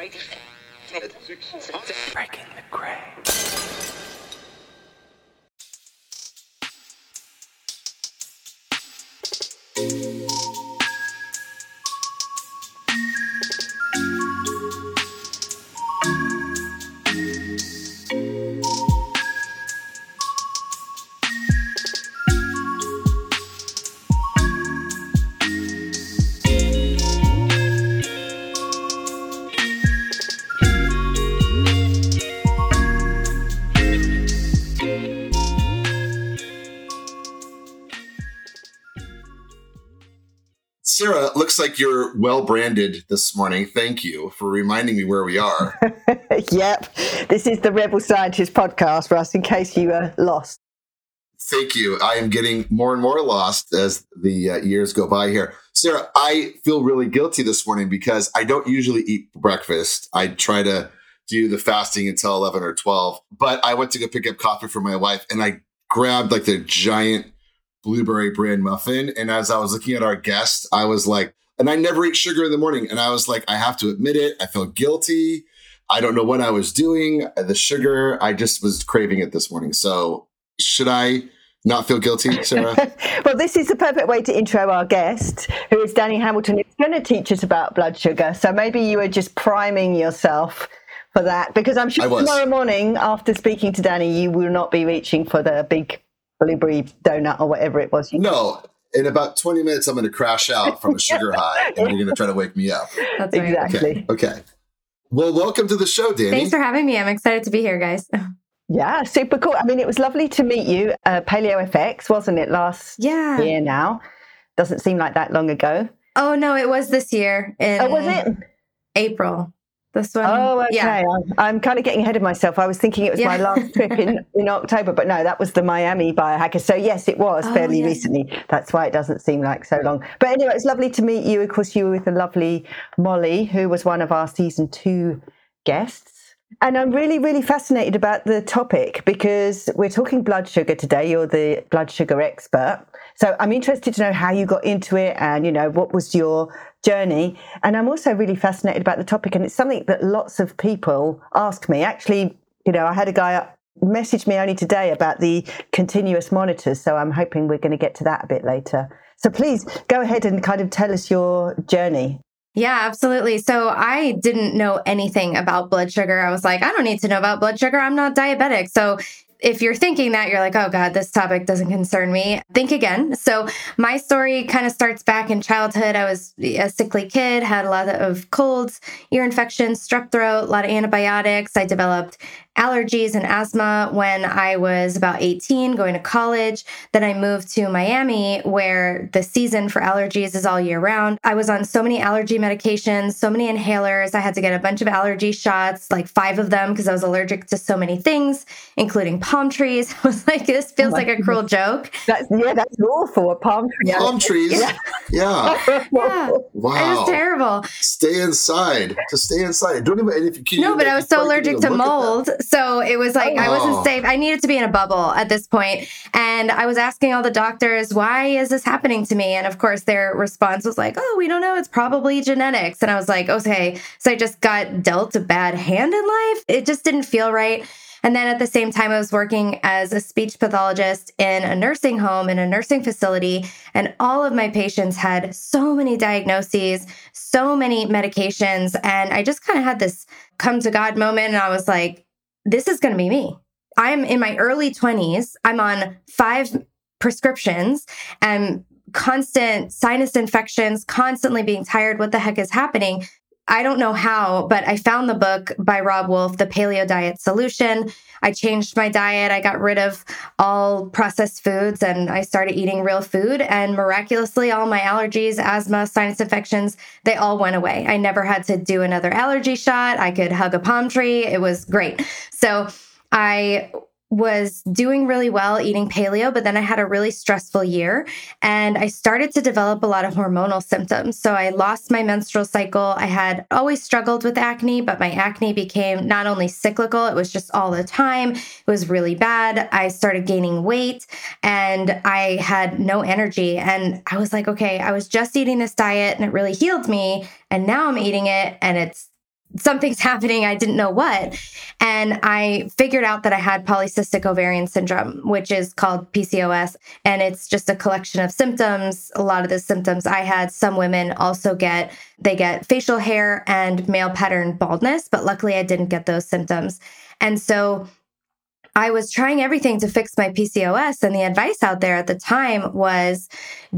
Breaking like you're well branded this morning. Thank you for reminding me where we are. yep. This is the Rebel Scientist podcast, Russ, in case you were lost. Thank you. I am getting more and more lost as the uh, years go by here. Sarah, I feel really guilty this morning because I don't usually eat breakfast. I try to do the fasting until 11 or 12, but I went to go pick up coffee for my wife and I grabbed like the giant blueberry bran muffin. And as I was looking at our guest, I was like, and I never eat sugar in the morning. And I was like, I have to admit it. I feel guilty. I don't know what I was doing. The sugar, I just was craving it this morning. So should I not feel guilty, Sarah? well, this is the perfect way to intro our guest, who is Danny Hamilton, who's going to teach us about blood sugar. So maybe you were just priming yourself for that, because I'm sure tomorrow morning, after speaking to Danny, you will not be reaching for the big blueberry donut or whatever it was. no. In about 20 minutes, I'm going to crash out from a sugar high and you're going to try to wake me up. That's right. Exactly. Okay. okay. Well, welcome to the show, Danny. Thanks for having me. I'm excited to be here, guys. Yeah, super cool. I mean, it was lovely to meet you. Uh, Paleo FX, wasn't it, last yeah. year now? Doesn't seem like that long ago. Oh, no, it was this year. In oh, was it? April. This one. Oh, okay. Yeah. I'm, I'm, kind of getting ahead of myself. I was thinking it was Yeah. my last trip in, in October, but no, that was the Miami biohacker. So, yes, it was Oh, fairly yes. recently. That's why it doesn't seem like so long. But anyway, it's lovely to meet you. Of course, you were with the lovely Molly, who was one of our season two guests. And I'm really, really fascinated about the topic because we're talking blood sugar today. You're the blood sugar expert. So I'm interested to know how you got into it and, you know, what was your journey. And I'm also really fascinated about the topic. And it's something that lots of people ask me. Actually, you know, I had a guy message me only today about the continuous monitors. So I'm hoping we're going to get to that a bit later. So please go ahead and kind of tell us your journey. Yeah, absolutely. So I didn't know anything about blood sugar. I was like, I don't need to know about blood sugar. I'm not diabetic. So if you're thinking that, you're like, oh God, this topic doesn't concern me, think again. So my story kind of starts back in childhood. I was a sickly kid, had a lot of colds, ear infections, strep throat, a lot of antibiotics. I developed allergies and asthma when I was about 18, going to college. Then I moved to Miami, where the season for allergies is all year round. I was on so many allergy medications, so many inhalers. I had to get a bunch of allergy shots, like five of them, because I was allergic to so many things, including palm trees. I was like, this oh feels my like a cruel joke. That's, yeah, that's awful. A palm tree. Palm trees. Yeah. Yeah. Yeah. It was terrible. Stay inside. Just stay inside. Don't even. and If you can, No, but I was so allergic to look at them. mold. So it was like I Oh. wasn't safe. I needed to be in a bubble at this point. And I was asking all the doctors, why is this happening to me? And of course, their response was like, oh, we don't know. It's probably genetics. And I was like, okay. So I just got dealt a bad hand in life. It just didn't feel right. And then at the same time, I was working as a speech pathologist in a nursing home, in a nursing facility. And all of my patients had so many diagnoses, so many medications. And I just kind of had this come to God moment. And I was like, this is going to be me. I'm in my early 20s. I'm on five prescriptions and constant sinus infections, constantly being tired. What the heck is happening? I don't know how, but I found the book by Robb Wolf, The Paleo Diet Solution. I changed my diet. I got rid of all processed foods and I started eating real food. And miraculously, all my allergies, asthma, sinus infections, they all went away. I never had to do another allergy shot. I could hug a palm tree. It was great. So I was doing really well eating paleo, but then I had a really stressful year and I started to develop a lot of hormonal symptoms. So I lost my menstrual cycle. I had always struggled with acne, but my acne became not only cyclical, it was just all the time. It was really bad. I started gaining weight and I had no energy. And I was like, okay, I was just eating this diet and it really healed me. And now I'm eating it and it's something's happening. I didn't know what. And I figured out that I had polycystic ovarian syndrome, which is called PCOS. And it's just a collection of symptoms. A lot of the symptoms I had, some women also get, they get facial hair and male pattern baldness, but luckily I didn't get those symptoms. And so I was trying everything to fix my PCOS, and the advice out there at the time was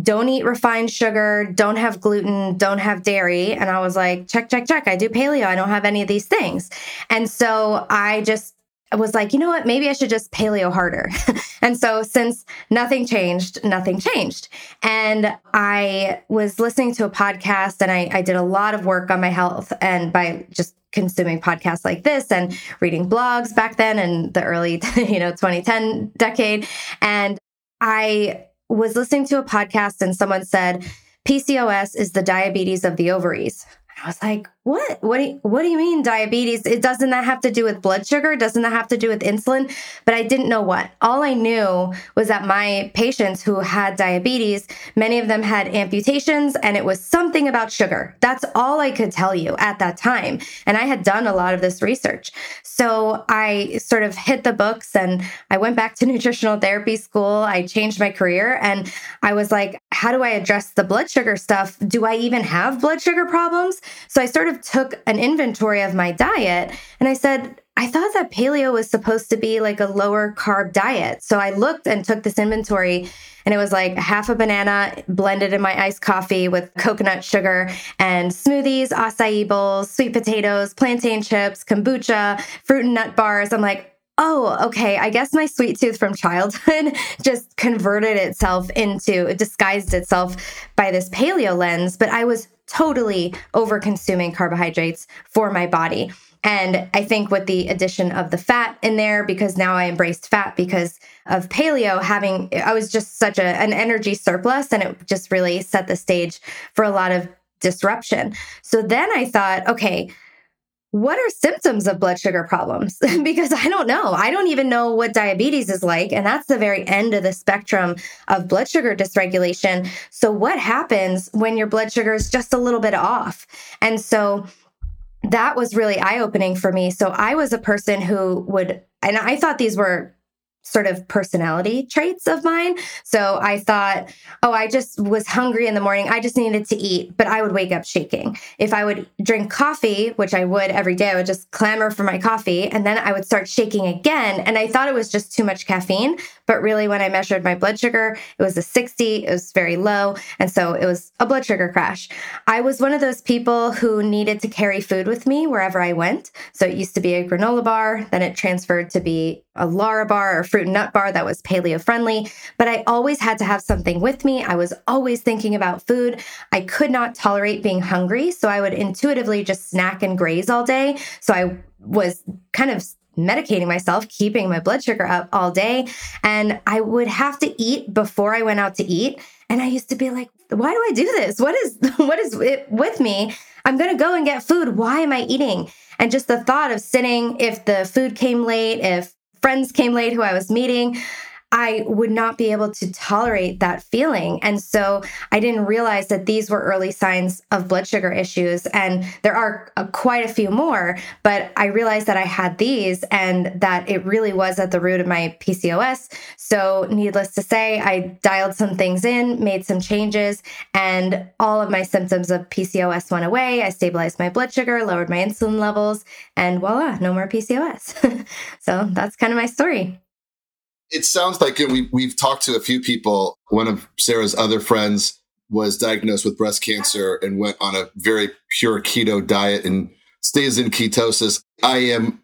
don't eat refined sugar, don't have gluten, don't have dairy. And I was like, check, check, check. I do paleo. I don't have any of these things. And so I just was like, you know what? Maybe I should just paleo harder. and so, since nothing changed, nothing changed. And I was listening to a podcast and I, I did a lot of work on my health and by just consuming podcasts like this and reading blogs back then in the early, you know, 2010 decade. And I was listening to a podcast and someone said, PCOS is the diabetes of the ovaries. I was like, what? What do you, what do you mean diabetes? It doesn't that have to do with blood sugar? Doesn't that have to do with insulin? But I didn't know what. All I knew was that my patients who had diabetes, many of them had amputations and it was something about sugar. That's all I could tell you at that time. And I had done a lot of this research. So I sort of hit the books and I went back to nutritional therapy school. I changed my career and I was like, how do I address the blood sugar stuff? Do I even have blood sugar problems? So I sort of took an inventory of my diet and I said, I thought that paleo was supposed to be like a lower carb diet. So I looked and took this inventory and it was like half a banana blended in my iced coffee with coconut sugar and smoothies, acai bowls, sweet potatoes, plantain chips, kombucha, fruit and nut bars. I'm like, oh, okay, I guess my sweet tooth from childhood just converted itself into, disguised itself by this paleo lens, but I was totally over consuming carbohydrates for my body. And I think with the addition of the fat in there, because now I embraced fat because of paleo, having, I was just such a, an energy surplus and it just really set the stage for a lot of disruption. So then I thought, okay, what are symptoms of blood sugar problems? because I don't know. I don't even know what diabetes is like. And that's the very end of the spectrum of blood sugar dysregulation. So, what happens when your blood sugar is just a little bit off? And so, that was really eye opening for me. So, I was a person who would, and I thought these were sort of personality traits of mine. So I thought, oh, I just was hungry in the morning. I just needed to eat, but I would wake up shaking. If I would drink coffee, which I would every day, I would just clamor for my coffee and then I would start shaking again. And I thought it was just too much caffeine. But really, when I measured my blood sugar, it was a 60, it was very low. And so it was a blood sugar crash. I was one of those people who needed to carry food with me wherever I went. So it used to be a granola bar, then it transferred to be a Larabar or fruit and nut bar that was paleo friendly, but I always had to have something with me. I was always thinking about food. I could not tolerate being hungry, so I would intuitively just snack and graze all day. So I was kind of medicating myself, keeping my blood sugar up all day, and I would have to eat before I went out to eat. And I used to be like, why do I do this? What is what is it with me? I'm to go and get food. Why am I eating? And just the thought of sitting if the food came late, if friends came late who I was meeting. I would not be able to tolerate that feeling. And so I didn't realize that these were early signs of blood sugar issues. And there are uh, quite a few more, but I realized that I had these and that it really was at the root of my PCOS. So, needless to say, I dialed some things in, made some changes, and all of my symptoms of PCOS went away. I stabilized my blood sugar, lowered my insulin levels, and voila, no more PCOS. so, that's kind of my story it sounds like we, we've talked to a few people. One of Sarah's other friends was diagnosed with breast cancer and went on a very pure keto diet and stays in ketosis. I am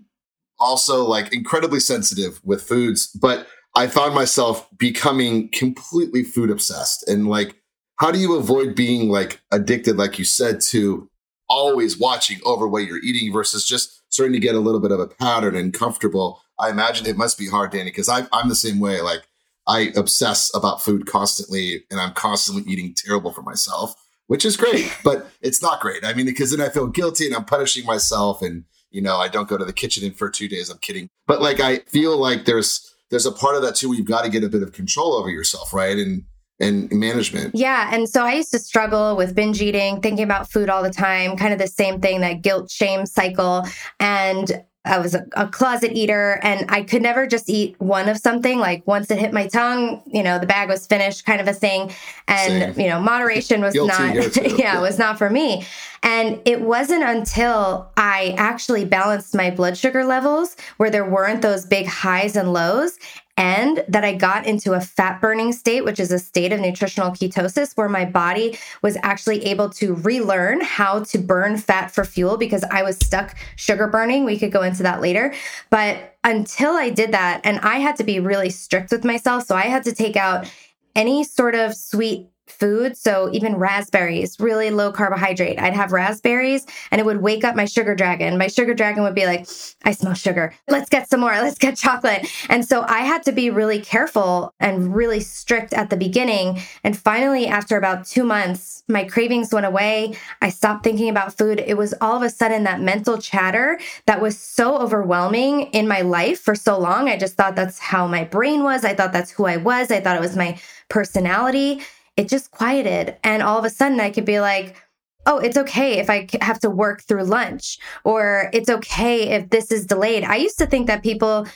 also like incredibly sensitive with foods, but I found myself becoming completely food obsessed. And like, how do you avoid being like addicted, like you said, to always watching over what you're eating versus just starting to get a little bit of a pattern and comfortable? I imagine it must be hard, Danny, because I'm the same way. Like, I obsess about food constantly and I'm constantly eating terrible for myself, which is great, but it's not great. I mean, because then I feel guilty and I'm punishing myself and, you know, I don't go to the kitchen in for two days. I'm kidding. But like, I feel like there's, there's a part of that too where you've got to get a bit of control over yourself, right? And, and management. Yeah. And so I used to struggle with binge eating, thinking about food all the time, kind of the same thing, that guilt shame cycle. And I was a, a, closet eater and I could never just eat one of something. Like once it hit my tongue, you know, the bag was finished kind of a thing. And, Same. you know, moderation was Guilty not, yeah, was not for me. And it wasn't until I actually balanced my blood sugar levels where there weren't those big highs and lows and that I got into a fat burning state, which is a state of nutritional ketosis where my body was actually able to relearn how to burn fat for fuel because I was stuck sugar burning. We could go into that later. But until I did that, and I had to be really strict with myself. So I had to take out any sort of sweet food. So even raspberries, really low carbohydrate. I'd have raspberries and it would wake up my sugar dragon. My sugar dragon would be like, I smell sugar. Let's get some more. Let's get chocolate. And so I had to be really careful and really strict at the beginning. And finally, after about two months, my cravings went away. I stopped thinking about food. It was all of a sudden that mental chatter that was so overwhelming in my life for so long. I just thought that's how my brain was. I thought that's who I was. I thought it was my personality it just quieted. And all of a sudden, I could be like, oh, it's okay if I have to work through lunch, or it's okay if this is delayed. I used to think that people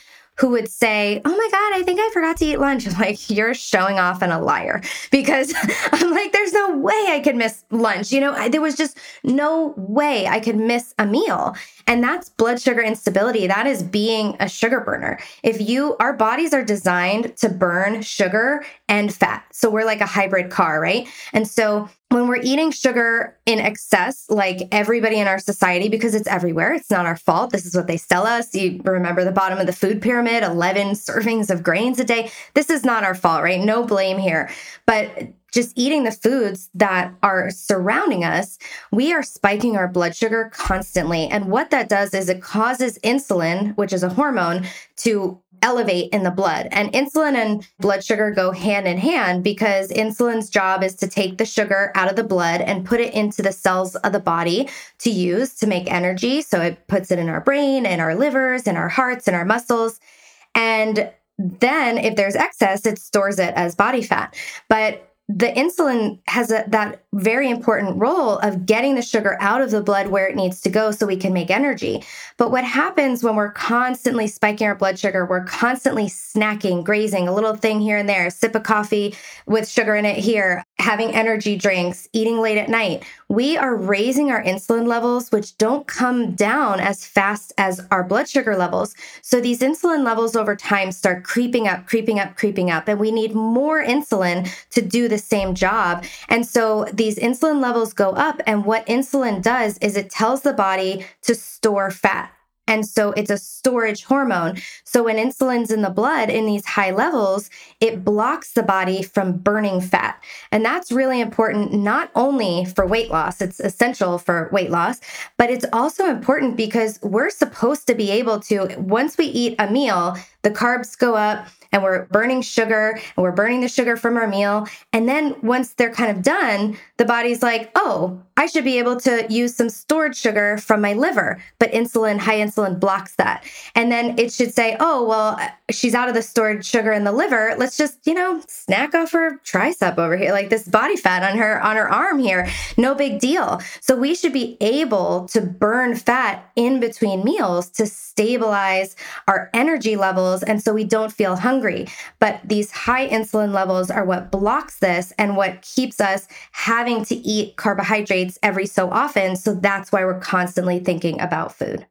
who would say, Oh my God, I think I forgot to eat lunch. I'm like, You're showing off and a liar because I'm like, There's no way I could miss lunch. You know, I, there was just no way I could miss a meal. And that's blood sugar instability. That is being a sugar burner. If you, our bodies are designed to burn sugar and fat. So we're like a hybrid car, right? And so when we're eating sugar in excess, like everybody in our society, because it's everywhere, it's not our fault. This is what they sell us. You remember the bottom of the food pyramid 11 servings of grains a day. This is not our fault, right? No blame here. But just eating the foods that are surrounding us, we are spiking our blood sugar constantly. And what that does is it causes insulin, which is a hormone, to elevate in the blood. And insulin and blood sugar go hand in hand because insulin's job is to take the sugar out of the blood and put it into the cells of the body to use to make energy. So it puts it in our brain, in our livers, in our hearts, in our muscles. And then if there's excess, it stores it as body fat. But the insulin has a, that very important role of getting the sugar out of the blood where it needs to go so we can make energy. But what happens when we're constantly spiking our blood sugar, we're constantly snacking, grazing, a little thing here and there, sip of coffee with sugar in it here, having energy drinks, eating late at night, we are raising our insulin levels, which don't come down as fast as our blood sugar levels. So these insulin levels over time start creeping up, creeping up, creeping up, and we need more insulin to do the same job. And so these insulin levels go up, and what insulin does is it tells the body to store fat. And so it's a storage hormone. So when insulin's in the blood in these high levels, it blocks the body from burning fat. And that's really important, not only for weight loss, it's essential for weight loss, but it's also important because we're supposed to be able to, once we eat a meal, the carbs go up and we're burning sugar and we're burning the sugar from our meal. And then once they're kind of done, the body's like, oh, I should be able to use some stored sugar from my liver. But insulin, high insulin blocks that. And then it should say, oh, well, she's out of the stored sugar in the liver. Let's just, you know, snack off her tricep over here, like this body fat on her on her arm here. No big deal. So we should be able to burn fat in between meals to stabilize our energy levels and so we don't feel hungry. But these high insulin levels are what blocks this and what keeps us having to eat carbohydrates every so often. So that's why we're constantly thinking about food.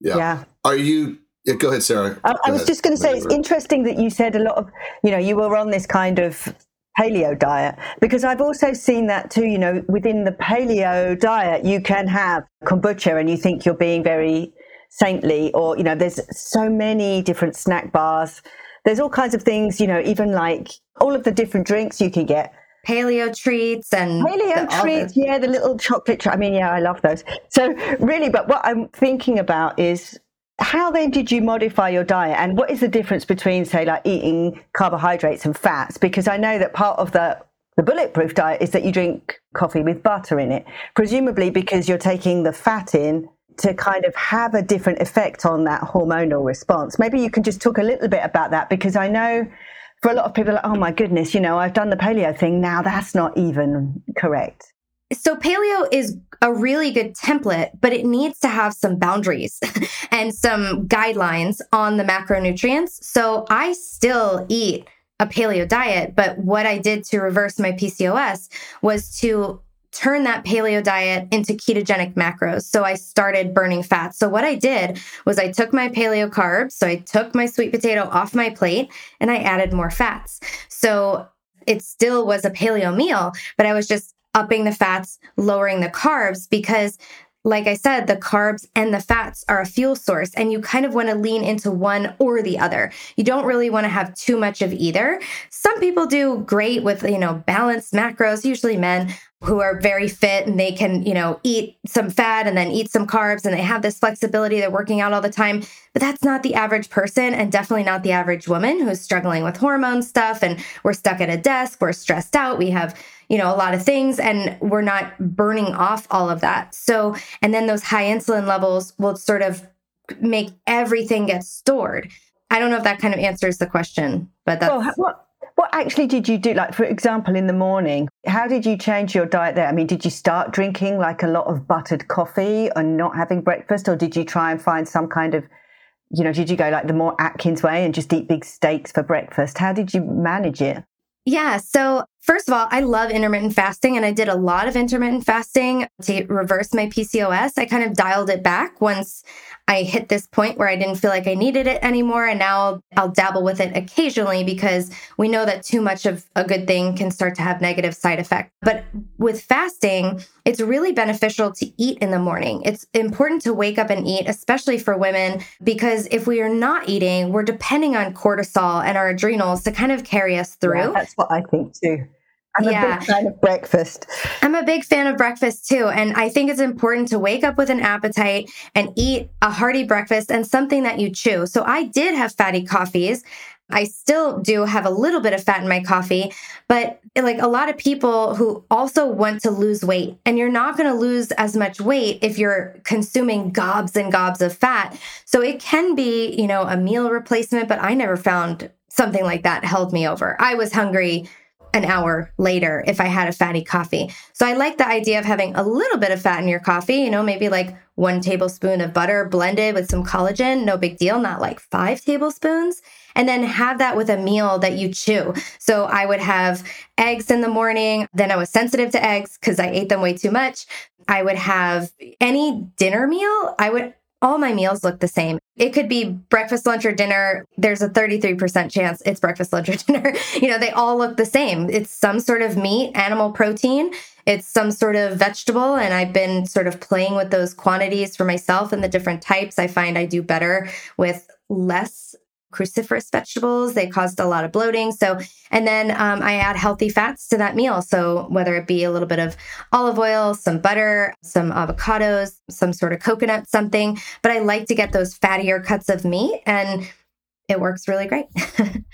Yeah. yeah. Are you yeah, go ahead, Sarah. I, I was just going to say it's interesting that you said a lot of, you know, you were on this kind of paleo diet because I've also seen that too. You know, within the paleo diet, you can have kombucha and you think you're being very saintly, or, you know, there's so many different snack bars. There's all kinds of things, you know, even like all of the different drinks you can get. Paleo treats and paleo the, treats, the- yeah, the little chocolate. Tre- I mean, yeah, I love those. So really, but what I'm thinking about is how then did you modify your diet and what is the difference between say like eating carbohydrates and fats because i know that part of the the bulletproof diet is that you drink coffee with butter in it presumably because you're taking the fat in to kind of have a different effect on that hormonal response maybe you can just talk a little bit about that because i know for a lot of people like, oh my goodness you know i've done the paleo thing now that's not even correct so paleo is a really good template, but it needs to have some boundaries and some guidelines on the macronutrients. So I still eat a paleo diet, but what I did to reverse my PCOS was to turn that paleo diet into ketogenic macros. So I started burning fat. So what I did was I took my paleo carbs, so I took my sweet potato off my plate and I added more fats. So it still was a paleo meal, but I was just upping the fats, lowering the carbs because like I said, the carbs and the fats are a fuel source, and you kind of want to lean into one or the other. You don't really want to have too much of either. Some people do great with, you know, balanced macros, usually men who are very fit and they can, you know, eat some fat and then eat some carbs and they have this flexibility. They're working out all the time. But that's not the average person and definitely not the average woman who's struggling with hormone stuff and we're stuck at a desk, we're stressed out, we have you know, a lot of things and we're not burning off all of that. So, and then those high insulin levels will sort of make everything get stored. I don't know if that kind of answers the question, but that's well, what what actually did you do? Like, for example, in the morning, how did you change your diet there? I mean, did you start drinking like a lot of buttered coffee and not having breakfast, or did you try and find some kind of, you know, did you go like the more Atkins way and just eat big steaks for breakfast? How did you manage it? Yeah. So, first of all, I love intermittent fasting and I did a lot of intermittent fasting to reverse my PCOS. I kind of dialed it back once I hit this point where I didn't feel like I needed it anymore. And now I'll dabble with it occasionally because we know that too much of a good thing can start to have negative side effects. But with fasting, it's really beneficial to eat in the morning. It's important to wake up and eat, especially for women, because if we are not eating, we're depending on cortisol and our adrenals to kind of carry us through. Yeah, that's what I think too. I'm yeah. a big fan of breakfast. I'm a big fan of breakfast too. And I think it's important to wake up with an appetite and eat a hearty breakfast and something that you chew. So I did have fatty coffees. I still do have a little bit of fat in my coffee, but like a lot of people who also want to lose weight, and you're not going to lose as much weight if you're consuming gobs and gobs of fat. So it can be, you know, a meal replacement, but I never found something like that held me over. I was hungry an hour later if I had a fatty coffee. So I like the idea of having a little bit of fat in your coffee, you know, maybe like one tablespoon of butter blended with some collagen, no big deal, not like five tablespoons. And then have that with a meal that you chew. So I would have eggs in the morning. Then I was sensitive to eggs because I ate them way too much. I would have any dinner meal. I would all my meals look the same. It could be breakfast, lunch, or dinner. There's a 33% chance it's breakfast, lunch, or dinner. You know, they all look the same. It's some sort of meat, animal protein, it's some sort of vegetable. And I've been sort of playing with those quantities for myself and the different types. I find I do better with less cruciferous vegetables. They caused a lot of bloating. So, and then um, I add healthy fats to that meal. So, whether it be a little bit of olive oil, some butter, some avocados, some sort of coconut, something. But I like to get those fattier cuts of meat, and it works really great.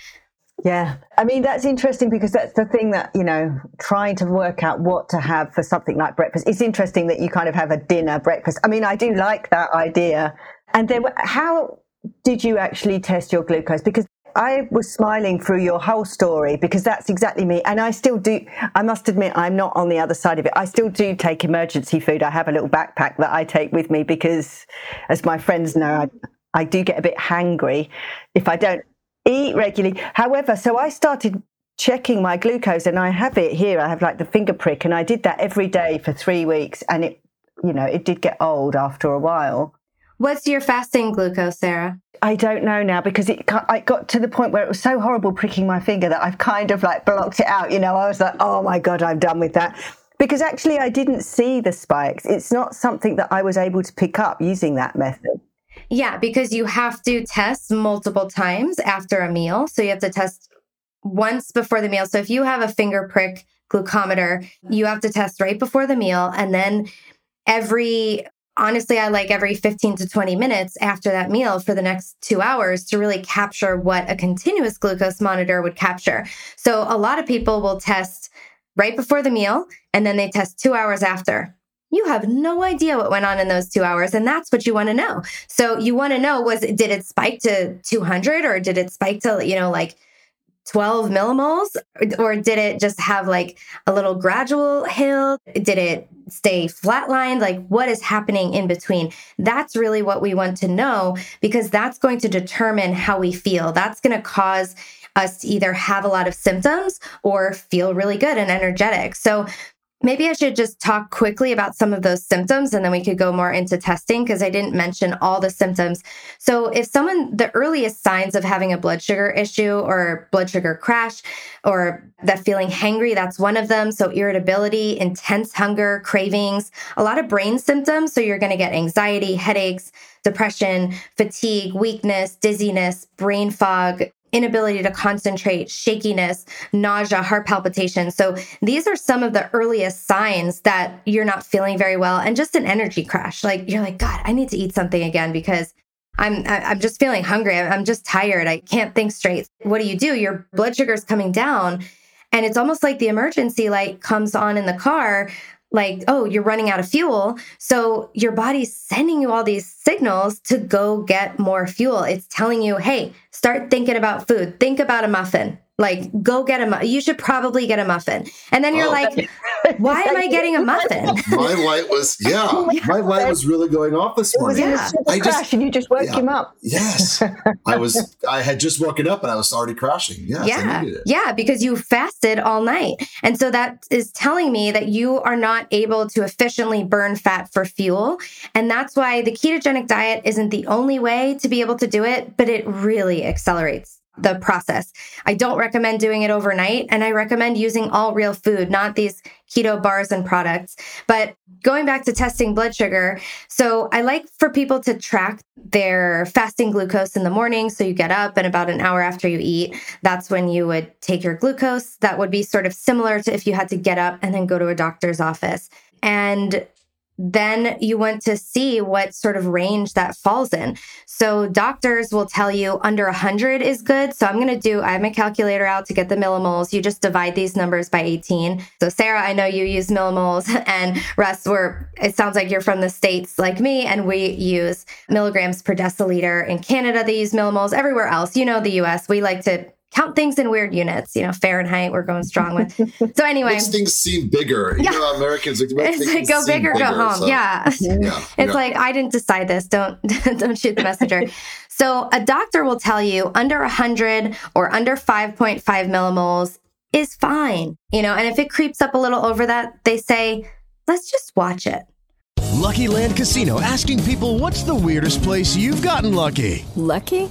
Yeah. I mean, that's interesting because that's the thing that, you know, trying to work out what to have for something like breakfast. It's interesting that you kind of have a dinner breakfast. I mean, I do like that idea. And then how did you actually test your glucose? Because I was smiling through your whole story because that's exactly me. And I still do, I must admit, I'm not on the other side of it. I still do take emergency food. I have a little backpack that I take with me because, as my friends know, I, I do get a bit hangry if I don't eat regularly. However, so I started checking my glucose and I have it here. I have like the finger prick and I did that every day for three weeks and it, you know, it did get old after a while. What's your fasting glucose, Sarah? I don't know now because it I got to the point where it was so horrible pricking my finger that I've kind of like blocked it out. You know, I was like, oh my God, I'm done with that. Because actually, I didn't see the spikes. It's not something that I was able to pick up using that method. Yeah, because you have to test multiple times after a meal. So you have to test once before the meal. So if you have a finger prick glucometer, you have to test right before the meal. And then every, honestly, I like every 15 to 20 minutes after that meal for the next two hours to really capture what a continuous glucose monitor would capture. So a lot of people will test right before the meal and then they test two hours after. You have no idea what went on in those two hours. And that's what you want to know. So you want to know was, did it spike to 200 or did it spike to, you know, like 12 millimoles or did it just have like a little gradual hill? Did it stay flatlined? Like what is happening in between? That's really what we want to know because that's going to determine how we feel. That's going to cause us to either have a lot of symptoms or feel really good and energetic. So Maybe I should just talk quickly about some of those symptoms and then we could go more into testing because I didn't mention all the symptoms. So, if someone, the earliest signs of having a blood sugar issue or blood sugar crash or that feeling hangry, that's one of them. So, irritability, intense hunger, cravings, a lot of brain symptoms. So, you're going to get anxiety, headaches, depression, fatigue, weakness, dizziness, brain fog, inability to concentrate, shakiness, nausea, heart palpitations. So these are some of the earliest signs that you're not feeling very well and just an energy crash. Like you're like, God, I need to eat something again because I'm I'm just feeling hungry. I'm just tired. I can't think straight. What do you do? Your blood sugar is coming down and it's almost like the emergency light comes on in the car like, oh, you're running out of fuel. So your body's sending you all these signals to go get more fuel. It's telling you, hey, start thinking about food. Think about a muffin. Like, go get a muffin. You should probably get a muffin. And then you're oh. like, why am I getting a muffin? my light was, yeah, oh my light was really going off this morning. yeah. I just, and you just woke yeah, him up. Yes. I was, I had just woken up and I was already crashing. Yes, yeah. Yeah. Because you fasted all night. And so that is telling me that you are not able to efficiently burn fat for fuel. And that's why the ketogenic diet isn't the only way to be able to do it, but it really accelerates the process. I don't recommend doing it overnight and I recommend using all real food, not these keto bars and products. But going back to testing blood sugar, so I like for people to track their fasting glucose in the morning. So you get up and about an hour after you eat, that's when you would take your glucose. That would be sort of similar to if you had to get up and then go to a doctor's office. And then you want to see what sort of range that falls in. So doctors will tell you under 100 is good. So I'm going to do, I have my calculator out to get the millimoles. You just divide these numbers by 18. So Sarah, I know you use millimoles and Russ, we're, it sounds like you're from the States like me and we use milligrams per deciliter. In Canada, they use millimoles. Everywhere else, you know, the US, we like to count things in weird units. You know, Fahrenheit, we're going strong with. So anyway, makes things seem bigger. You yeah. know, Americans like, it's like go bigger, bigger, go home. So. Yeah. yeah. It's yeah. like I didn't decide this. Don't don't shoot the messenger. so a doctor will tell you under 100 or under 5.5 millimoles is fine. You know, and if it creeps up a little over that, they say, let's just watch it. Lucky Land Casino asking people what's the weirdest place you've gotten lucky? Lucky?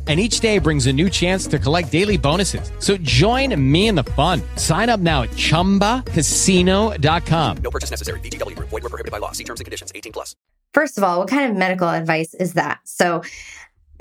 and each day brings a new chance to collect daily bonuses. So join me in the fun. Sign up now at ChumbaCasino.com. No purchase necessary. VGW. Void were prohibited by law. See terms and conditions. 18 plus. First of all, what kind of medical advice is that? So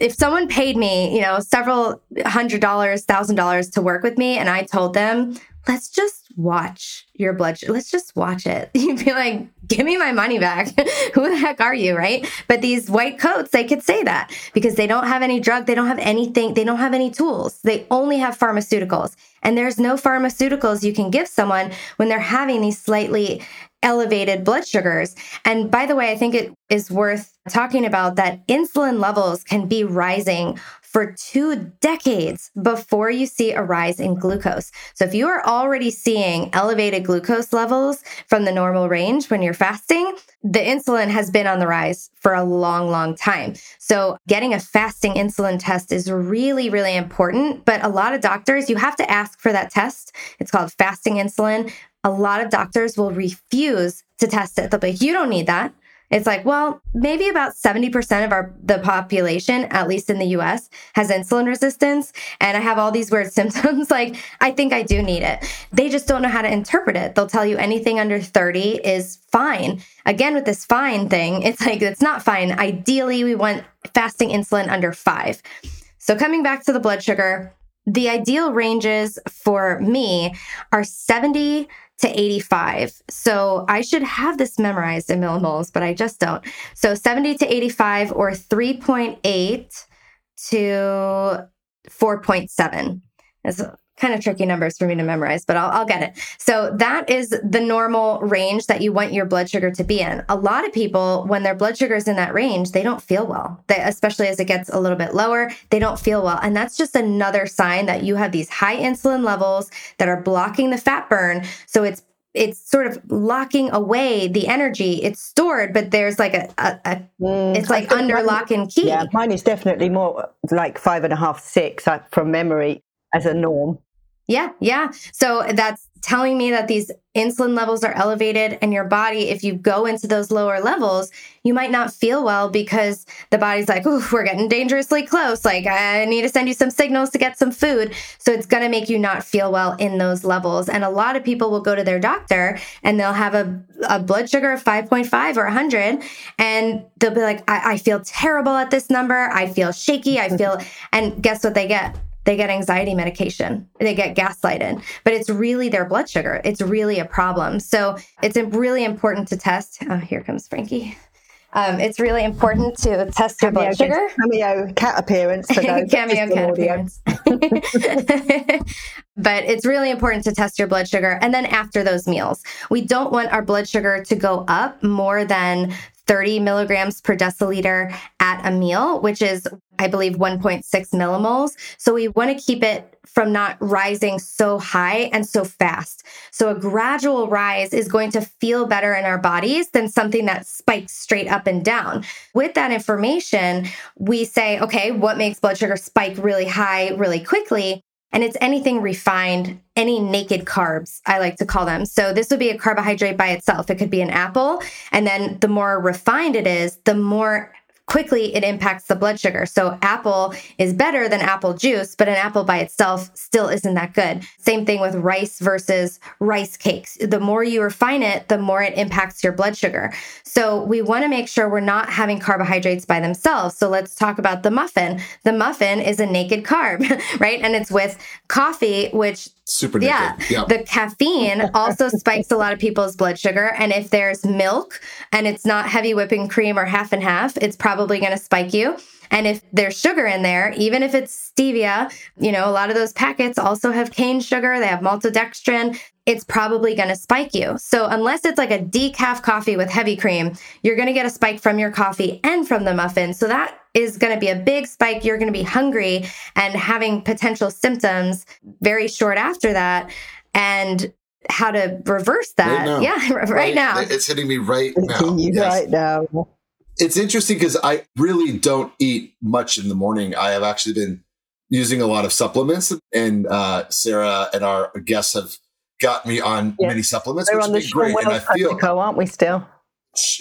if someone paid me, you know, several hundred dollars, thousand dollars to work with me, and I told them, let's just watch your blood sugar, let's just watch it. You'd be like, give me my money back. Who the heck are you? Right. But these white coats, they could say that because they don't have any drug, they don't have anything, they don't have any tools. They only have pharmaceuticals. And there's no pharmaceuticals you can give someone when they're having these slightly elevated blood sugars. And by the way, I think it is worth talking about that insulin levels can be rising for two decades before you see a rise in glucose. So if you are already seeing elevated glucose levels from the normal range when you're fasting, the insulin has been on the rise for a long, long time. So getting a fasting insulin test is really, really important. But a lot of doctors, you have to ask for that test. It's called fasting insulin. A lot of doctors will refuse to test it. They'll be like, you don't need that. It's like, well, maybe about 70% of our the population, at least in the US, has insulin resistance and I have all these weird symptoms like I think I do need it. They just don't know how to interpret it. They'll tell you anything under 30 is fine. Again with this fine thing, it's like it's not fine. Ideally, we want fasting insulin under 5. So coming back to the blood sugar, the ideal ranges for me are 70 to 85. So I should have this memorized in millimoles, but I just don't. So 70 to 85 or 3.8 to 4.7 is kind of tricky numbers for me to memorize, but I'll, I'll, get it. So that is the normal range that you want your blood sugar to be in. A lot of people, when their blood sugar is in that range, they don't feel well. They, especially as it gets a little bit lower, they don't feel well. And that's just another sign that you have these high insulin levels that are blocking the fat burn. So it's it's sort of locking away the energy. It's stored, but there's like a, a, a mm, it's like under mine, lock and key. Yeah, mine is definitely more like five and a half, six uh, from memory as a norm. Yeah, yeah. So that's telling me that these insulin levels are elevated and your body. If you go into those lower levels you might not feel well because the body's like oh we're getting dangerously close. Like i need to send you some signals to get some food. So it's going to make you not feel well in those levels. And a lot of people will go to their doctor and they'll have a, a blood sugar of 5.5 or 100 and they'll be like I, I feel terrible at this number. I feel shaky. I mm-hmm. feel and guess what they get they get anxiety medication, they get gaslighted, but it's really their blood sugar. It's really a problem. So it's really important to test. Oh, here comes Frankie. Um, it's really important to test your blood sugar. Cameo cat appearance for those. cameo cat appearance. but it's really important to test your blood sugar. And then after those meals, we don't want our blood sugar to go up more than 30 milligrams per deciliter at a meal, which is, I believe, 1.6 millimoles. So we want to keep it from not rising so high and so fast. So a gradual rise is going to feel better in our bodies than something that spikes straight up and down. With that information, we say, okay, what makes blood sugar spike really high really quickly? And it's anything refined, any naked carbs, I like to call them. So this would be a carbohydrate by itself. It could be an apple. And then the more refined it is, the more quickly it impacts the blood sugar. So apple is better than apple juice, but an apple by itself still isn't that good. Same thing with rice versus rice cakes. The more you refine it, the more it impacts your blood sugar. So we want to make sure we're not having carbohydrates by themselves. So let's talk about the muffin. The muffin is a naked carb, right? And it's with coffee, which super yeah yep. the caffeine also spikes a lot of people's blood sugar and if there's milk and it's not heavy whipping cream or half and half it's probably going to spike you and if there's sugar in there, even if it's stevia, you know, a lot of those packets also have cane sugar, they have maltodextrin, it's probably going to spike you. So unless it's like a decaf coffee with heavy cream, you're going to get a spike from your coffee and from the muffin. So that is going to be a big spike. You're going to be hungry and having potential symptoms very short after that. And how to reverse that. Right yeah, right, right, now. It's hitting me right now. Yes. Right now it's interesting because I really don't eat much in the morning. I have actually been using a lot of supplements, and uh, Sarah and our guests have got me on yeah. many supplements, We're which has been great. Wells and I feel, co, aren't we still?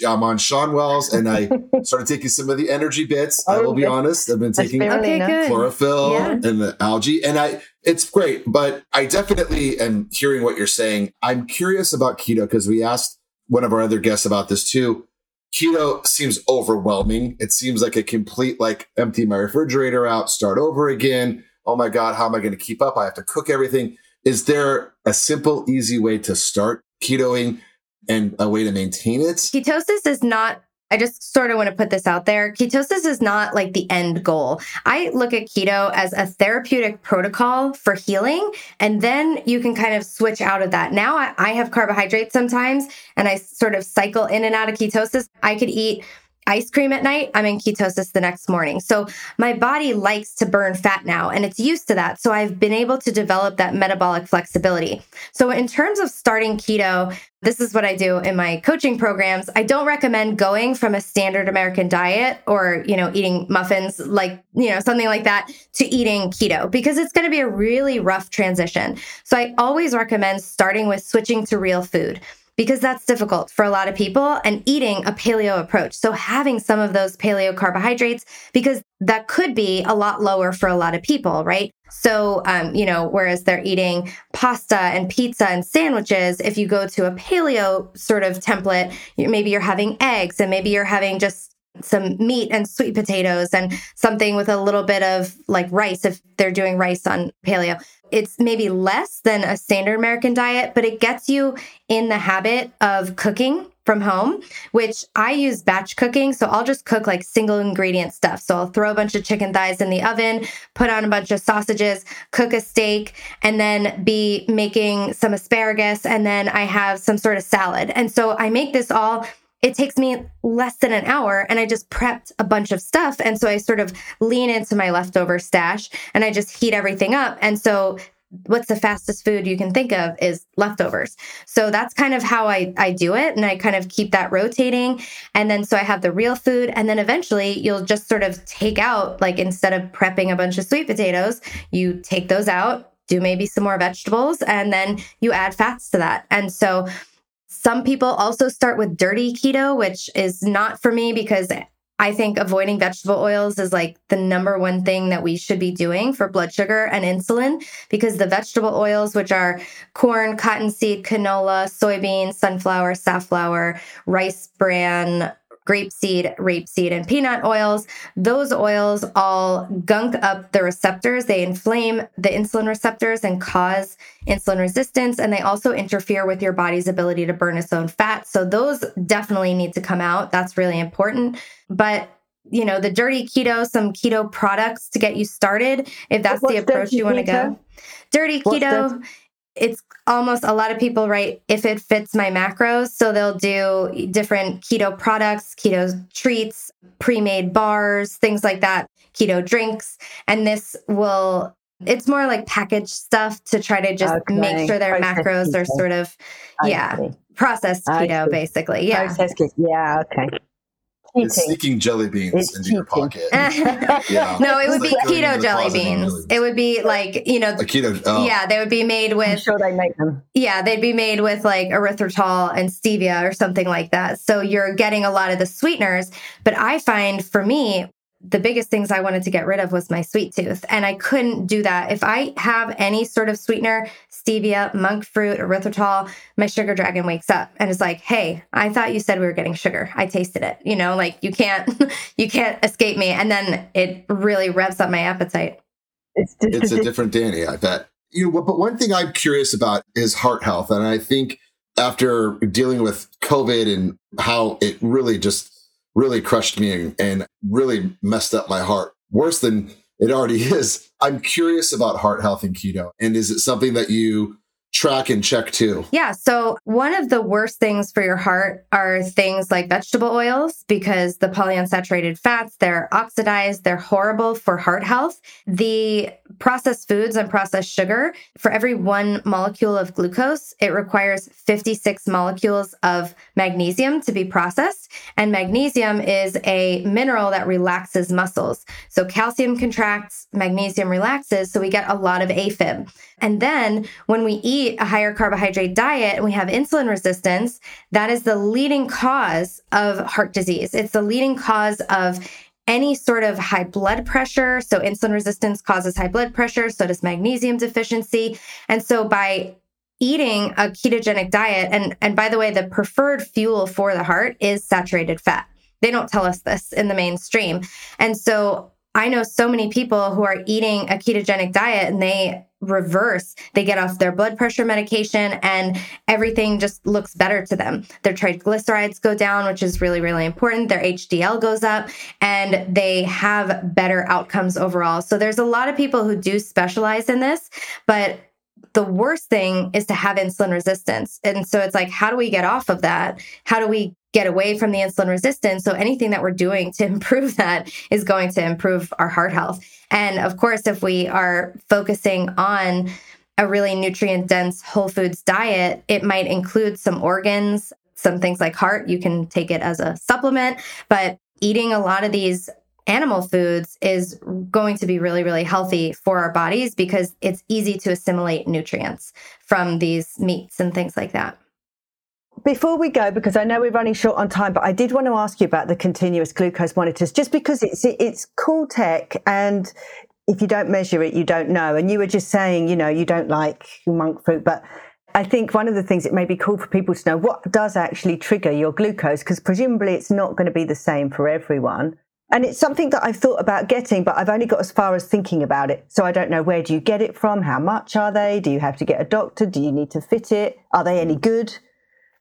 I'm on Sean Wells, and I started taking some of the energy bits. Oh, I will be honest; I've been taking okay, chlorophyll yeah. and the algae, and I it's great. But I definitely am hearing what you're saying. I'm curious about keto because we asked one of our other guests about this too keto seems overwhelming. It seems like a complete like empty my refrigerator out, start over again. Oh my God, how am I going to keep up? I have to cook everything. Is there a simple, easy way to start ketoing and a way to maintain it? Ketosis is not I just sort of want to put this out there. Ketosis is not like the end goal. I look at keto as a therapeutic protocol for healing, and then you can kind of switch out of that. Now I, I have carbohydrates sometimes, and I sort of cycle in and out of ketosis. I could eat ice cream at night, I'm in ketosis the next morning. So my body likes to burn fat now and it's used to that. So I've been able to develop that metabolic flexibility. So in terms of starting keto, this is what I do in my coaching programs. I don't recommend going from a standard American diet or, you know, eating muffins like, you know, something like that to eating keto because it's going to be a really rough transition. So I always recommend starting with switching to real food because that's difficult for a lot of people and eating a paleo approach. So having some of those paleo carbohydrates, because that could be a lot lower for a lot of people, right? So, um, you know, whereas they're eating pasta and pizza and sandwiches, if you go to a paleo sort of template, maybe you're having eggs and maybe you're having just some meat and sweet potatoes and something with a little bit of like rice if they're doing rice on paleo. It's maybe less than a standard American diet, but it gets you in the habit of cooking from home, which I use batch cooking. So I'll just cook like single ingredient stuff. So I'll throw a bunch of chicken thighs in the oven, put on a bunch of sausages, cook a steak, and then be making some asparagus. And then I have some sort of salad. And so I make this all it takes me less than an hour and I just prepped a bunch of stuff. And so I sort of lean into my leftover stash and I just heat everything up. And so what's the fastest food you can think of is leftovers. So that's kind of how I, I do it. And I kind of keep that rotating. And then so I have the real food. And then eventually you'll just sort of take out, like instead of prepping a bunch of sweet potatoes, you take those out, do maybe some more vegetables, and then you add fats to that. And so some people also start with dirty keto, which is not for me because I think avoiding vegetable oils is like the number one thing that we should be doing for blood sugar and insulin because the vegetable oils, which are corn, cottonseed, canola, soybean, sunflower, safflower, rice bran, grapeseed, rapeseed, and peanut oils. Those oils all gunk up the receptors. They inflame the insulin receptors and cause insulin resistance. And they also interfere with your body's ability to burn its own fat. So those definitely need to come out. That's really important. But you know, the dirty keto, some keto products to get you started, if that's What's the approach you want to go. Dirty What's keto, it's almost a lot of people write if it fits my macros. So they'll do different keto products, keto treats, pre made bars, things like that, keto drinks. And this will, it's more like packaged stuff to try to just okay. make sure their macros keto. are sort of, yeah, processed keto, basically. Yeah. Processed. Yeah. Okay is sneaking jelly beans it's into cheating. your pocket. yeah. No, it would be keto jelly beans. beans. It would be like, you know, a keto. Oh. Yeah, they would be made with. I'm sure they make them. Yeah, they'd be made with like erythritol and stevia or something like that. So you're getting a lot of the sweeteners. But I find for me, the biggest things I wanted to get rid of was my sweet tooth. And I couldn't do that. If I have any sort of sweetener, stevia, monk fruit, erythritol, my sugar dragon wakes up and is like, Hey, I thought you said we were getting sugar. I tasted it. You know, like you can't, you can't escape me. And then it really revs up my appetite. It's, it's a different Danny, I bet. You know, but one thing I'm curious about is heart health. And I think after dealing with COVID and how it really just really crushed me and, and really messed up my heart worse than it already is. I'm curious about heart health and keto. And is it something that you track and check too. Yeah. So, one of the worst things for your heart are things like vegetable oils because the polyunsaturated fats, they're oxidized, they're horrible for heart health. The processed foods and processed sugar, for every one molecule of glucose, it requires 56 molecules of magnesium to be processed. And magnesium is a mineral that relaxes muscles. So, calcium contracts, magnesium relaxes. So, we get a lot of AFib. And then when we eat a higher carbohydrate diet and we have insulin resistance, that is the leading cause of heart disease. It's the leading cause of any sort of high blood pressure. So, insulin resistance causes high blood pressure. So does magnesium deficiency. And so, by eating a ketogenic diet, and, and by the way, the preferred fuel for the heart is saturated fat. They don't tell us this in the mainstream. And so I know so many people who are eating a ketogenic diet and they reverse. They get off their blood pressure medication and everything just looks better to them. Their triglycerides go down, which is really, really important. Their HDL goes up and they have better outcomes overall. So there's a lot of people who do specialize in this, but the worst thing is to have insulin resistance. And so it's like, how do we get off of that? How do we get away from the insulin resistance? So anything that we're doing to improve that is going to improve our heart health. And of course, if we are focusing on a really nutrient dense whole foods diet, it might include some organs, some things like heart. You can take it as a supplement, but eating a lot of these animal foods is going to be really, really healthy for our bodies because it's easy to assimilate nutrients from these meats and things like that. Before we go, because I know we're running short on time, but I did want to ask you about the continuous glucose monitors, just because it's it's cool tech, and if you don't measure it, you don't know. And you were just saying, you know, you don't like monk fruit, but I think one of the things it may be cool for people to know what does actually trigger your glucose, because presumably it's not going to be the same for everyone. And it's something that I've thought about getting, but I've only got as far as thinking about it. So I don't know where do you get it from? How much are they? Do you have to get a doctor? Do you need to fit it? Are they any good?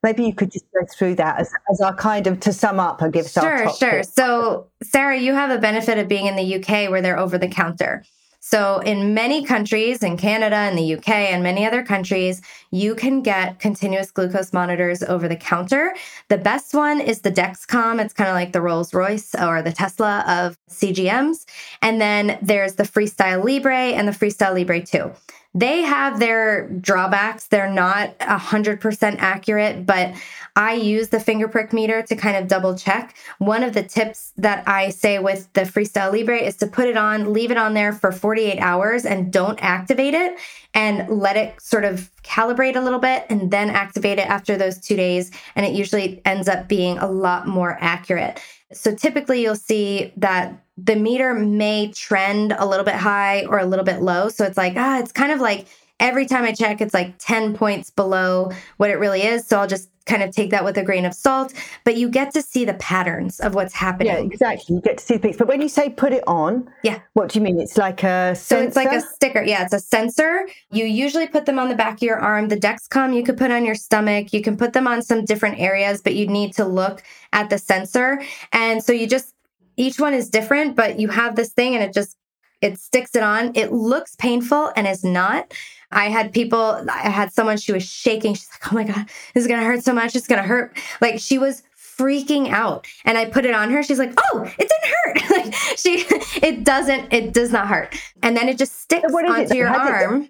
Maybe you could just go through that as, as our kind of to sum up and give sure, sure. So Sarah, you have a benefit of being in the UK where they're over the counter. So, in many countries, in Canada and the UK and many other countries, you can get continuous glucose monitors over the counter. The best one is the Dexcom. It's kind of like the Rolls Royce or the Tesla of CGMs. And then there's the Freestyle Libre and the Freestyle Libre 2 they have their drawbacks. They're not 100% accurate, but I use the finger prick meter to kind of double check. One of the tips that I say with the Freestyle Libre is to put it on, leave it on there for 48 hours and don't activate it and let it sort of calibrate a little bit and then activate it after those two days. And it usually ends up being a lot more accurate. So typically you'll see that the meter may trend a little bit high or a little bit low. So it's like, ah, it's kind of like every time I check, it's like 10 points below what it really is. So I'll just kind of take that with a grain of salt. But you get to see the patterns of what's happening. Yeah, exactly. You get to see the peaks. But when you say put it on, yeah, what do you mean? It's like a sensor? So it's like a sticker. Yeah, it's a sensor. You usually put them on the back of your arm. The Dexcom you could put on your stomach. You can put them on some different areas, but you need to look at the sensor. And so you just each one is different, but you have this thing and it just it sticks it on. It looks painful and is not. I had people, I had someone, she was shaking. She's like, oh my God, this is going to hurt so much. It's going to hurt. Like she was freaking out. And I put it on her. She's like, oh, it didn't hurt. like she, it doesn't, it does not hurt. And then it just sticks onto your arm.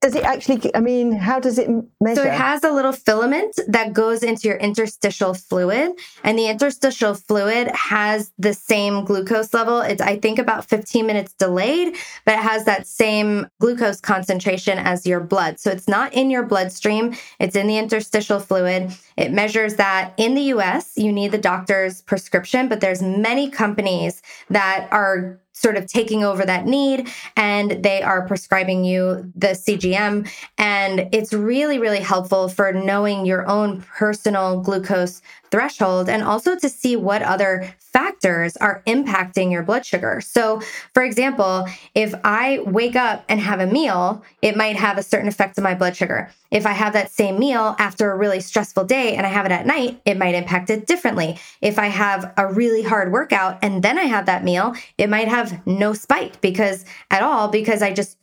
Does it actually? I mean, how does it measure? So it has a little filament that goes into your interstitial fluid, and the interstitial fluid has the same glucose level. It's I think about 15 minutes delayed, but it has that same glucose concentration as your blood. So it's not in your bloodstream; it's in the interstitial fluid. It measures that in the U.S. You need the doctor's prescription, but there's many companies that are sort of taking over that need and they are prescribing you the CGM. And it's really, really helpful for knowing your own personal glucose threshold and also to see what other factors are impacting your blood sugar. So, for example, if I wake up and have a meal, it might have a certain effect on my blood sugar. If I have that same meal after a really stressful day and I have it at night, it might impact it differently. If I have a really hard workout and then I have that meal, it might have no spike because at all because I just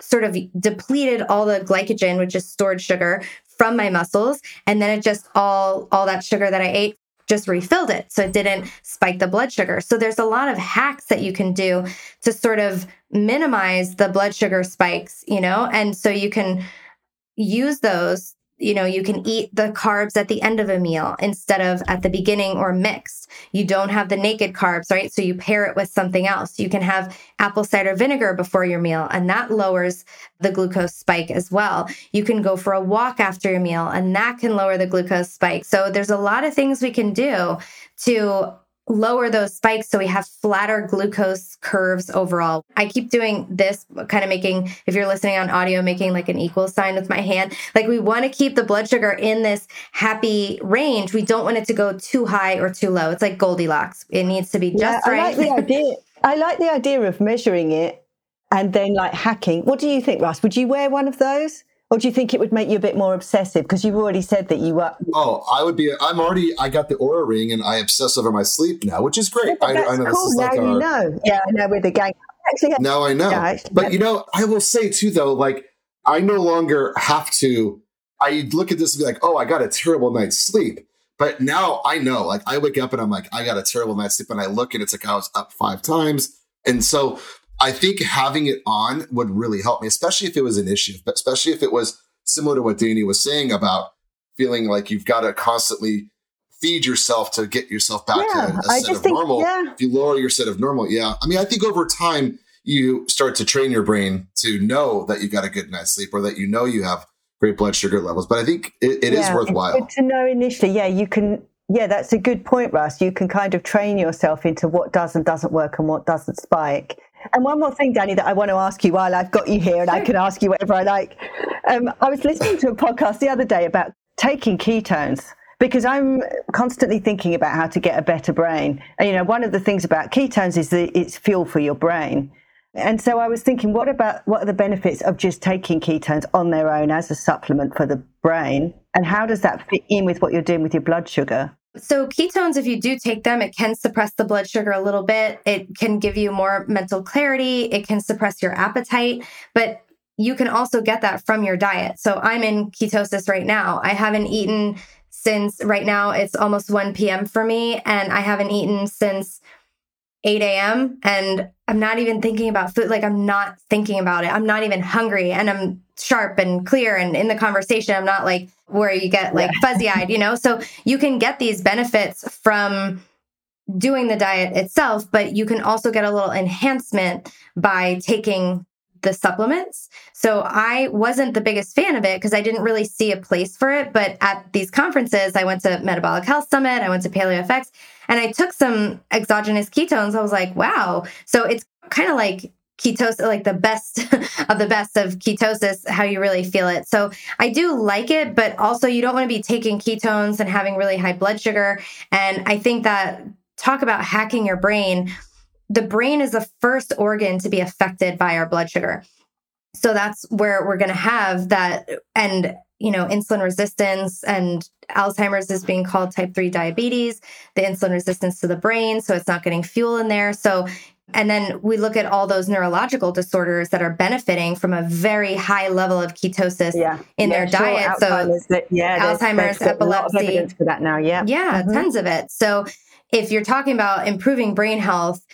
sort of depleted all the glycogen, which is stored sugar from my muscles and then it just all all that sugar that I ate just refilled it so it didn't spike the blood sugar. So there's a lot of hacks that you can do to sort of minimize the blood sugar spikes, you know? And so you can use those you know, you can eat the carbs at the end of a meal instead of at the beginning or mixed. You don't have the naked carbs, right? So you pair it with something else. You can have apple cider vinegar before your meal, and that lowers the glucose spike as well. You can go for a walk after your meal, and that can lower the glucose spike. So there's a lot of things we can do to lower those spikes so we have flatter glucose curves overall. I keep doing this kind of making if you're listening on audio making like an equal sign with my hand. Like we want to keep the blood sugar in this happy range. We don't want it to go too high or too low. It's like Goldilocks. It needs to be just yeah, right. I like the idea. I like the idea of measuring it and then like hacking. What do you think, Russ? Would you wear one of those? Or do you think it would make you a bit more obsessive? Because you've already said that you were. Oh, I would be. I'm already. I got the Oura ring, and I obsess over my sleep now, which is great. Yeah, I, I, know cool. this is now like you our, know. Yeah, I know with the gang. Actually, now I know. Yeah, but you know, I will say too, though, like I no longer have to. I look at this and be like, oh, I got a terrible night's sleep. But now I know, like, I wake up and I'm like, I got a terrible night's sleep, and I look and it's like I was up five times, and so I think having it on would really help me, especially if it was an issue, but especially if it was similar to what Danny was saying about feeling like you've got to constantly feed yourself to get yourself back yeah, to a, a set of think, normal. Yeah. If you lower your set of normal, yeah. I mean, I think over time you start to train your brain to know that you got a good night's sleep or that you know you have great blood sugar levels. But I think it, it yeah, is worthwhile. to know initially. Yeah, you can. Yeah, that's a good point, Russ. You can kind of train yourself into what does and doesn't work and what doesn't spike. And one more thing, Danny, that I want to ask you while I've got you here and I can ask you whatever I like. Um, I was listening to a podcast the other day about taking ketones because I'm constantly thinking about how to get a better brain. And, you know, one of the things about ketones is that it's fuel for your brain. And so I was thinking, what about what are the benefits of just taking ketones on their own as a supplement for the brain? And how does that fit in with what you're doing with your blood sugar? So, ketones, if you do take them, it can suppress the blood sugar a little bit. It can give you more mental clarity. It can suppress your appetite, but you can also get that from your diet. So, I'm in ketosis right now. I haven't eaten since right now it's almost 1 p.m. for me, and I haven't eaten since 8 a.m. and I'm not even thinking about food. Like, I'm not thinking about it. I'm not even hungry, and I'm sharp and clear and in the conversation. I'm not like, where you get like fuzzy eyed, you know? So you can get these benefits from doing the diet itself, but you can also get a little enhancement by taking the supplements. So I wasn't the biggest fan of it because I didn't really see a place for it. But at these conferences, I went to Metabolic Health Summit, I went to PaleoFX, and I took some exogenous ketones. I was like, wow. So it's kind of like ketosis, like the best of the best of ketosis, how you really feel it. So I do like it, but also you don't want to be taking ketones and having really high blood sugar. And I think that talk about hacking your brain, the brain is the first organ to be affected by our blood sugar. So that's where we're going to have that. And you know, insulin resistance and Alzheimer's is being called type 3 diabetes, the insulin resistance to the brain. So it's not getting fuel in there. So and then we look at all those neurological disorders that are benefiting from a very high level of ketosis yeah. in yeah, their sure. diet. Alzheimer's, so yeah, Alzheimer's, there's, epilepsy, evidence for that now. Yeah, yeah, mm-hmm. tons of it. So if you're talking about improving brain health,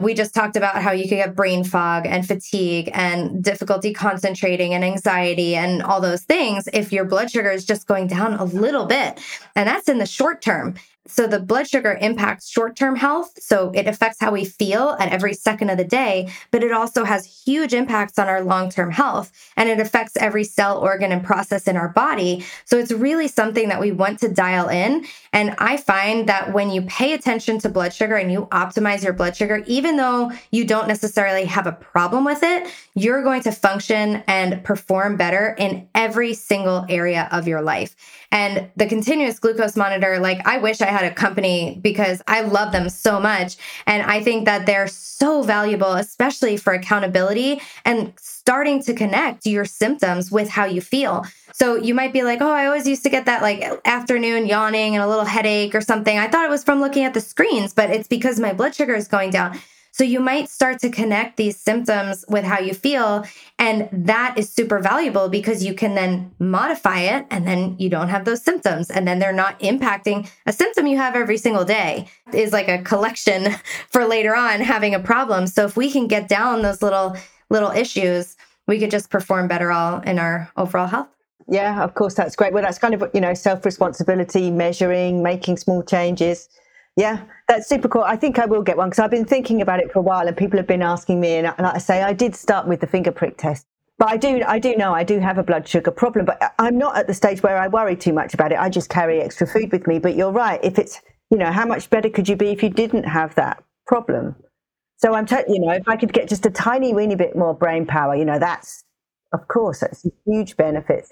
we just talked about how you could get brain fog and fatigue and difficulty concentrating and anxiety and all those things if your blood sugar is just going down a little bit. And that's in the short term. So the blood sugar impacts short term health. So it affects how we feel at every second of the day, but it also has huge impacts on our long term health and it affects every cell, organ, and process in our body. So it's really something that we want to dial in. And I find that when you pay attention to blood sugar and you optimize your blood sugar, even though you don't necessarily have a problem with it, you're going to function and perform better in every single area of your life. And the continuous glucose monitor, like I wish I had a company because I love them so much. And I think that they're so valuable, especially for accountability and starting to connect your symptoms with how you feel. So you might be like, oh, I always used to get that like afternoon yawning and a little headache or something. I thought it was from looking at the screens, but it's because my blood sugar is going down. So you might start to connect these symptoms with how you feel. And that is super valuable because you can then modify it and then you don't have those symptoms. And then they're not impacting a symptom you have every single day is like a collection for later on having a problem. So if we can get down those little, little issues, we could just perform better all in our overall health. Yeah, of course, that's great. Well, that's kind of, you know, self responsibility, measuring, making small changes. Yeah, that's super cool. I think I will get one because I've been thinking about it for a while and people have been asking me. And like I say, I did start with the finger prick test. But I do, I do know I do have a blood sugar problem, but uh, I'm not at the stage where I worry too much about it. I just carry extra food with me. But you're right. If it's, you know, how much better could you be if you didn't have that problem? So I'm, t- you know, if I could get just a tiny weeny bit more brain power, you know, that's, of course, that's a huge benefit.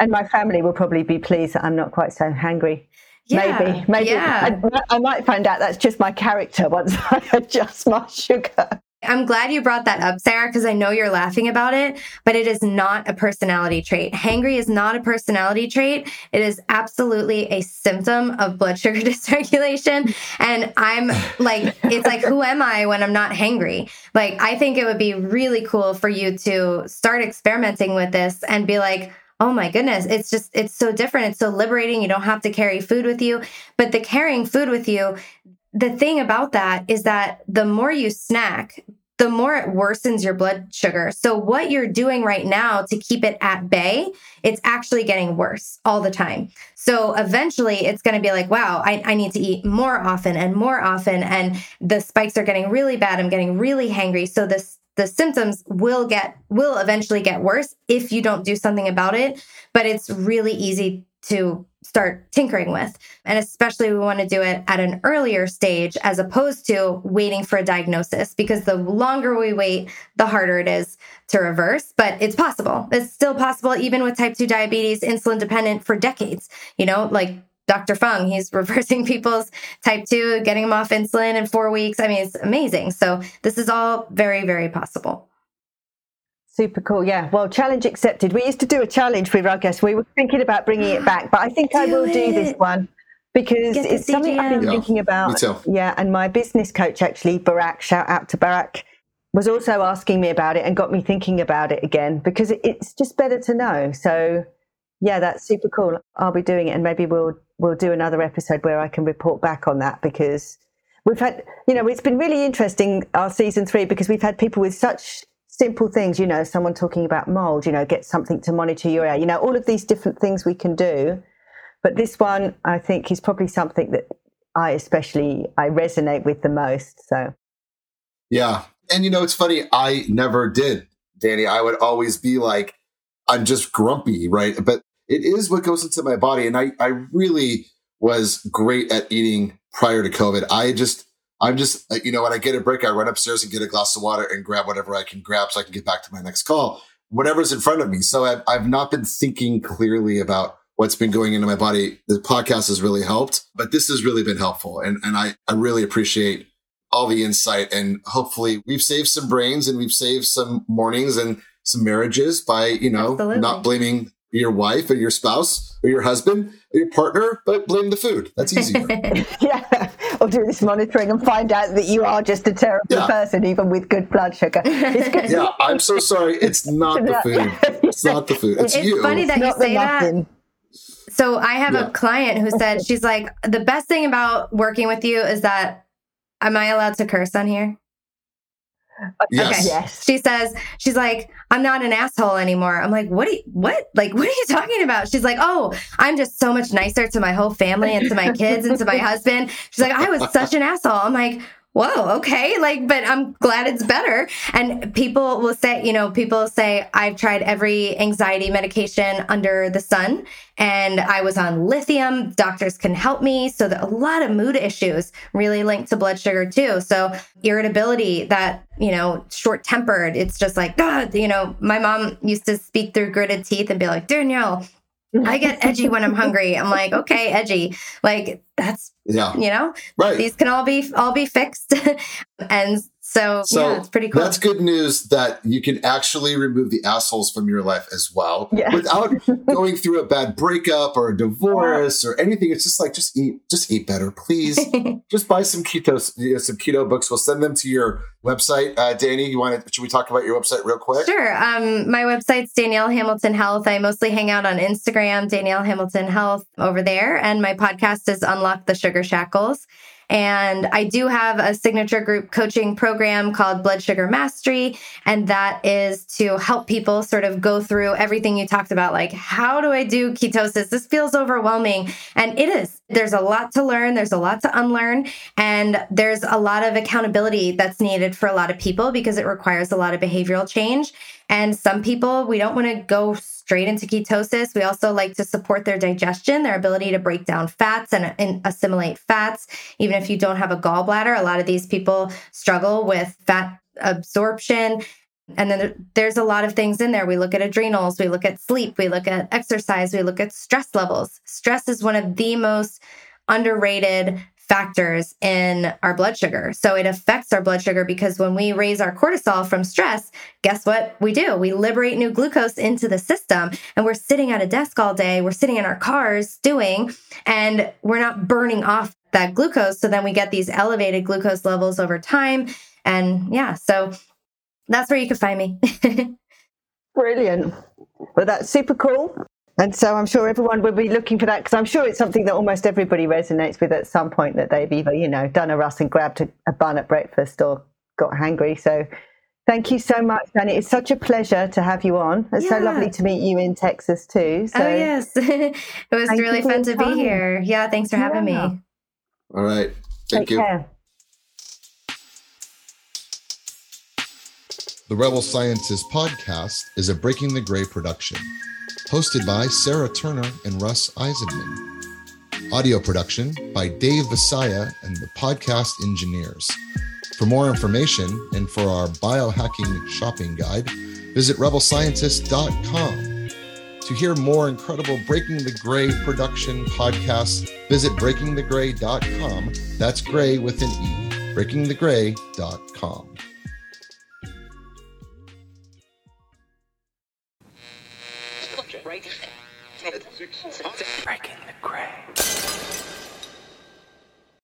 And my family will probably be pleased that I'm not quite so hangry. Yeah, maybe, maybe yeah. I, I might find out that's just my character once I adjust my sugar. I'm glad you brought that up, Sarah, because I know you're laughing about it, but it is not a personality trait. Hangry is not a personality trait. It is absolutely a symptom of blood sugar dysregulation. And I'm like, it's like, who am I when I'm not hangry? Like, I think it would be really cool for you to start experimenting with this and be like, oh my goodness, it's just, it's so different. It's so liberating. You don't have to carry food with you. But the carrying food with you, the thing about that is that the more you snack, the more it worsens your blood sugar. So, what you're doing right now to keep it at bay, it's actually getting worse all the time. So, eventually, it's going to be like, wow, I, I, need to eat more often and more often. And the spikes are getting really bad. I'm getting really hangry. So, this the symptoms will get will eventually get worse if you don't do something about it but it's really easy to start tinkering with. And especially we want to do it at an earlier stage as opposed to waiting for a diagnosis because the longer we wait the harder it is to reverse but it's possible. It's still possible even with type 2 diabetes insulin dependent for decades you know like Dr. Fung, he's reversing people's type 2, getting them off insulin in four weeks. I mean, it's amazing. So, this is all very, very possible. Super cool. Yeah. Well, challenge accepted. We used to do a challenge with our guests. We were thinking about bringing it back, but I think do I will it. do this one because Get it's something I've been yeah. thinking about. Yeah. And my business coach, actually, Barak, shout out to Barak, was also asking me about it and got me thinking about it again because it's just better to know. So, yeah, that's super cool. I'll be doing it, and maybe we'll we'll do another episode where I can report back on that because we've had, you know, it's been really interesting our season three because we've had people with such simple things, you know, someone talking about mold, you know, get something to monitor your air, you know, all of these different things we can do. But this one, I think, is probably something that I especially I resonate with the most. So, yeah, and you know, it's funny. I never did, Danny. I would always be like, I'm just grumpy, right? But it is what goes into my body. And I, I really was great at eating prior to COVID. I just, I'm just, uh, you know, when I get a break, I run upstairs and get a glass of water and grab whatever I can grab so I can get back to my next call, whatever's in front of me. So I've, I've not been thinking clearly about what's been going into my body. The podcast has really helped, but this has really been helpful. And, and I, I really appreciate all the insight and hopefully we've saved some brains and we've saved some mornings and some marriages by, you know, Absolutely. not blaming your wife or your spouse or your husband or your partner, but blame the food. That's easier. yeah. Or do this monitoring and find out that you are just a terrible yeah. person, even with good blood sugar. Good. yeah, I'm so sorry. It's not the food. It's not the food. It's, you. it's you. funny that you say that. So I have yeah. a client who said, she's like, the best thing about working with you is that, am I allowed to curse on here? Yes. Okay. Yes. She says, she's like, I'm not an asshole anymore. I'm like, what? You, what? Like, what are you talking about? She's like, oh, I'm just so much nicer to my whole family and to my kids and to my husband. She's like, I was such an asshole. I'm like, whoa, okay. Like, but I'm glad it's better. And people will say, you know, people say, I've tried every anxiety medication under the sun and I was on lithium. Doctors can help me. So a lot of mood issues really linked to blood sugar too. So irritability that, you know, short tempered, it's just like, God, you know, my mom used to speak through gritted teeth and be like, Danielle, I get edgy when I'm hungry. I'm like, okay, edgy. Like that's yeah, you know, right. These can all be all be fixed, and so, so yeah, it's pretty cool. That's good news that you can actually remove the assholes from your life as well yeah. without going through a bad breakup or a divorce or anything. It's just like just eat, just eat better, please. just buy some keto, you know, some keto books. We'll send them to your website. Uh, Danny, you want to? Should we talk about your website real quick? Sure. Um, my website's Danielle Hamilton Health. I mostly hang out on Instagram, Danielle Hamilton Health over there, and my podcast is Unlock the Sugar Shackles. And I do have a signature group coaching program called Blood Sugar Mastery. And that is to help people sort of go through everything you talked about. Like, how do I do ketosis? This feels overwhelming. And it is. There's a lot to learn, there's a lot to unlearn. And there's a lot of accountability that's needed for a lot of people because it requires a lot of behavioral change. And some people, we don't want to go straight into ketosis. We also like to support their digestion, their ability to break down fats and, and, assimilate fats. Even if you don't have a gallbladder, a lot of these people struggle with fat absorption. And then there's a lot of things in there. We look at adrenals, we look at sleep, we look at exercise, we look at stress levels. Stress is one of the most underrated factors in our blood sugar. So it affects our blood sugar because when we raise our cortisol from stress, guess what we do? We liberate new glucose into the system and we're sitting at a desk all day, we're sitting in our cars doing, and we're not burning off that glucose. So then we get these elevated glucose levels over time. And yeah, so that's where you can find me. Brilliant. Well, that's super cool. And so I'm sure everyone will be looking for that because I'm sure it's something that almost everybody resonates with at some point that they've either, you know, done a Russ and grabbed a, a bun at breakfast or got hangry. So thank you so much, Danny. It's such a pleasure to have you on. It's yeah. so lovely to meet you in Texas too. So oh, yes. it was really fun to be here. Yeah. Thanks for having yeah. me. All right. Thank Take you. Care. The Rebel Scientist podcast is a Breaking the Grey production hosted by Sarah Turner and Russ Eisenman. Audio production by Dave Visaya and the podcast engineers. For more information and for our biohacking shopping guide, visit rebelscientist.com. To hear more incredible Breaking the Grey production podcasts, visit breakingthegrey.com. That's gray with an E. breakingthegrey.com. Gray.